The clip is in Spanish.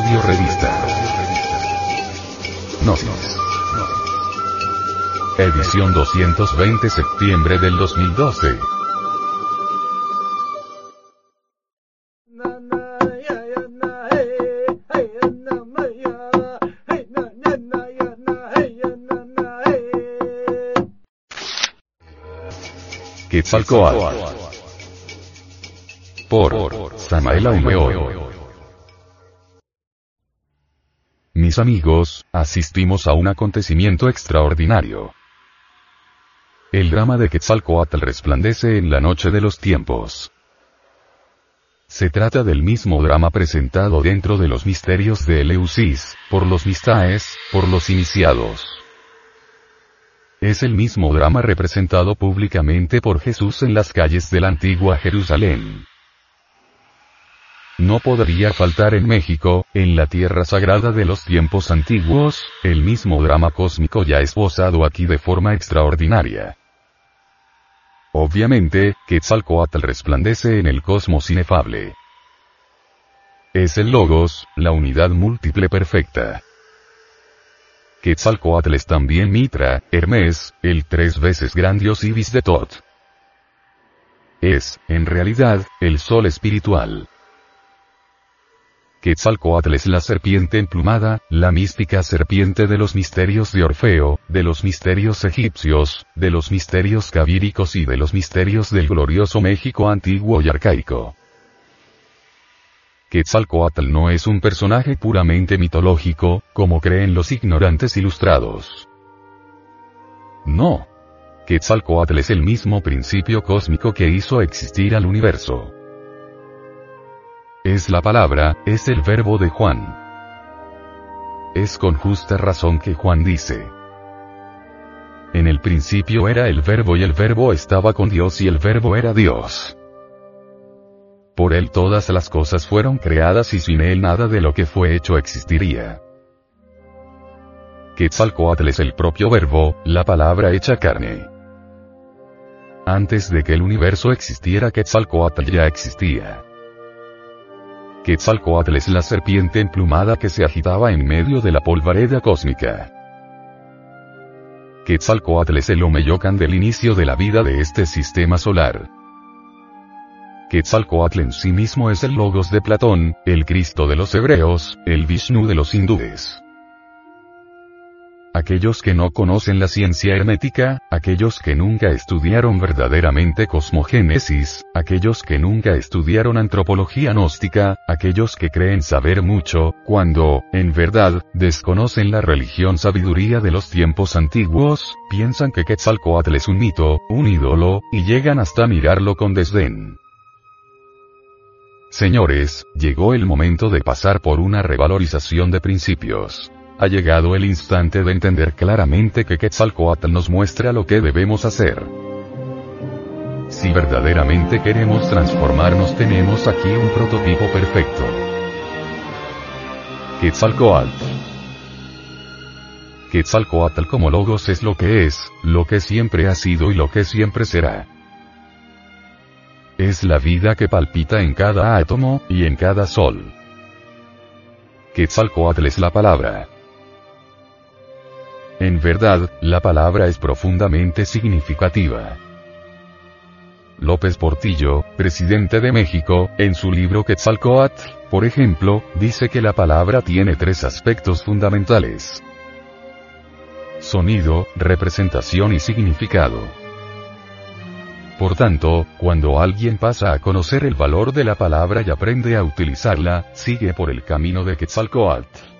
Audio Revista. Gnosis. Edición 220 septiembre del 2012. Quetzalcoatl. Por Samael Aumeor. Mis amigos, asistimos a un acontecimiento extraordinario. El drama de Quetzalcoatl resplandece en la noche de los tiempos. Se trata del mismo drama presentado dentro de los misterios de Eleusis, por los mistaes, por los iniciados. Es el mismo drama representado públicamente por Jesús en las calles de la antigua Jerusalén. No podría faltar en México, en la tierra sagrada de los tiempos antiguos, el mismo drama cósmico ya esbozado aquí de forma extraordinaria. Obviamente, Quetzalcoatl resplandece en el cosmos inefable. Es el Logos, la unidad múltiple perfecta. Quetzalcoatl es también Mitra, Hermes, el tres veces grandios Ibis de Tot. Es, en realidad, el sol espiritual. Quetzalcoatl es la serpiente emplumada, la mística serpiente de los misterios de Orfeo, de los misterios egipcios, de los misterios cabíricos y de los misterios del glorioso México antiguo y arcaico. Quetzalcoatl no es un personaje puramente mitológico, como creen los ignorantes ilustrados. No. Quetzalcoatl es el mismo principio cósmico que hizo existir al universo. Es la palabra, es el verbo de Juan. Es con justa razón que Juan dice. En el principio era el verbo y el verbo estaba con Dios y el verbo era Dios. Por él todas las cosas fueron creadas y sin él nada de lo que fue hecho existiría. Quetzalcoatl es el propio verbo, la palabra hecha carne. Antes de que el universo existiera Quetzalcoatl ya existía. Quetzalcoatl es la serpiente emplumada que se agitaba en medio de la polvareda cósmica. Quetzalcoatl es el Omeyocan del inicio de la vida de este sistema solar. Quetzalcoatl en sí mismo es el Logos de Platón, el Cristo de los hebreos, el Vishnu de los hindúes. Aquellos que no conocen la ciencia hermética, aquellos que nunca estudiaron verdaderamente cosmogénesis, aquellos que nunca estudiaron antropología gnóstica, aquellos que creen saber mucho, cuando, en verdad, desconocen la religión sabiduría de los tiempos antiguos, piensan que Quetzalcoatl es un mito, un ídolo, y llegan hasta mirarlo con desdén. Señores, llegó el momento de pasar por una revalorización de principios ha llegado el instante de entender claramente que Quetzalcoatl nos muestra lo que debemos hacer. Si verdaderamente queremos transformarnos tenemos aquí un prototipo perfecto. Quetzalcoatl. Quetzalcoatl como logos es lo que es, lo que siempre ha sido y lo que siempre será. Es la vida que palpita en cada átomo, y en cada sol. Quetzalcoatl es la palabra. En verdad, la palabra es profundamente significativa. López Portillo, presidente de México, en su libro Quetzalcoatl, por ejemplo, dice que la palabra tiene tres aspectos fundamentales. Sonido, representación y significado. Por tanto, cuando alguien pasa a conocer el valor de la palabra y aprende a utilizarla, sigue por el camino de Quetzalcoatl.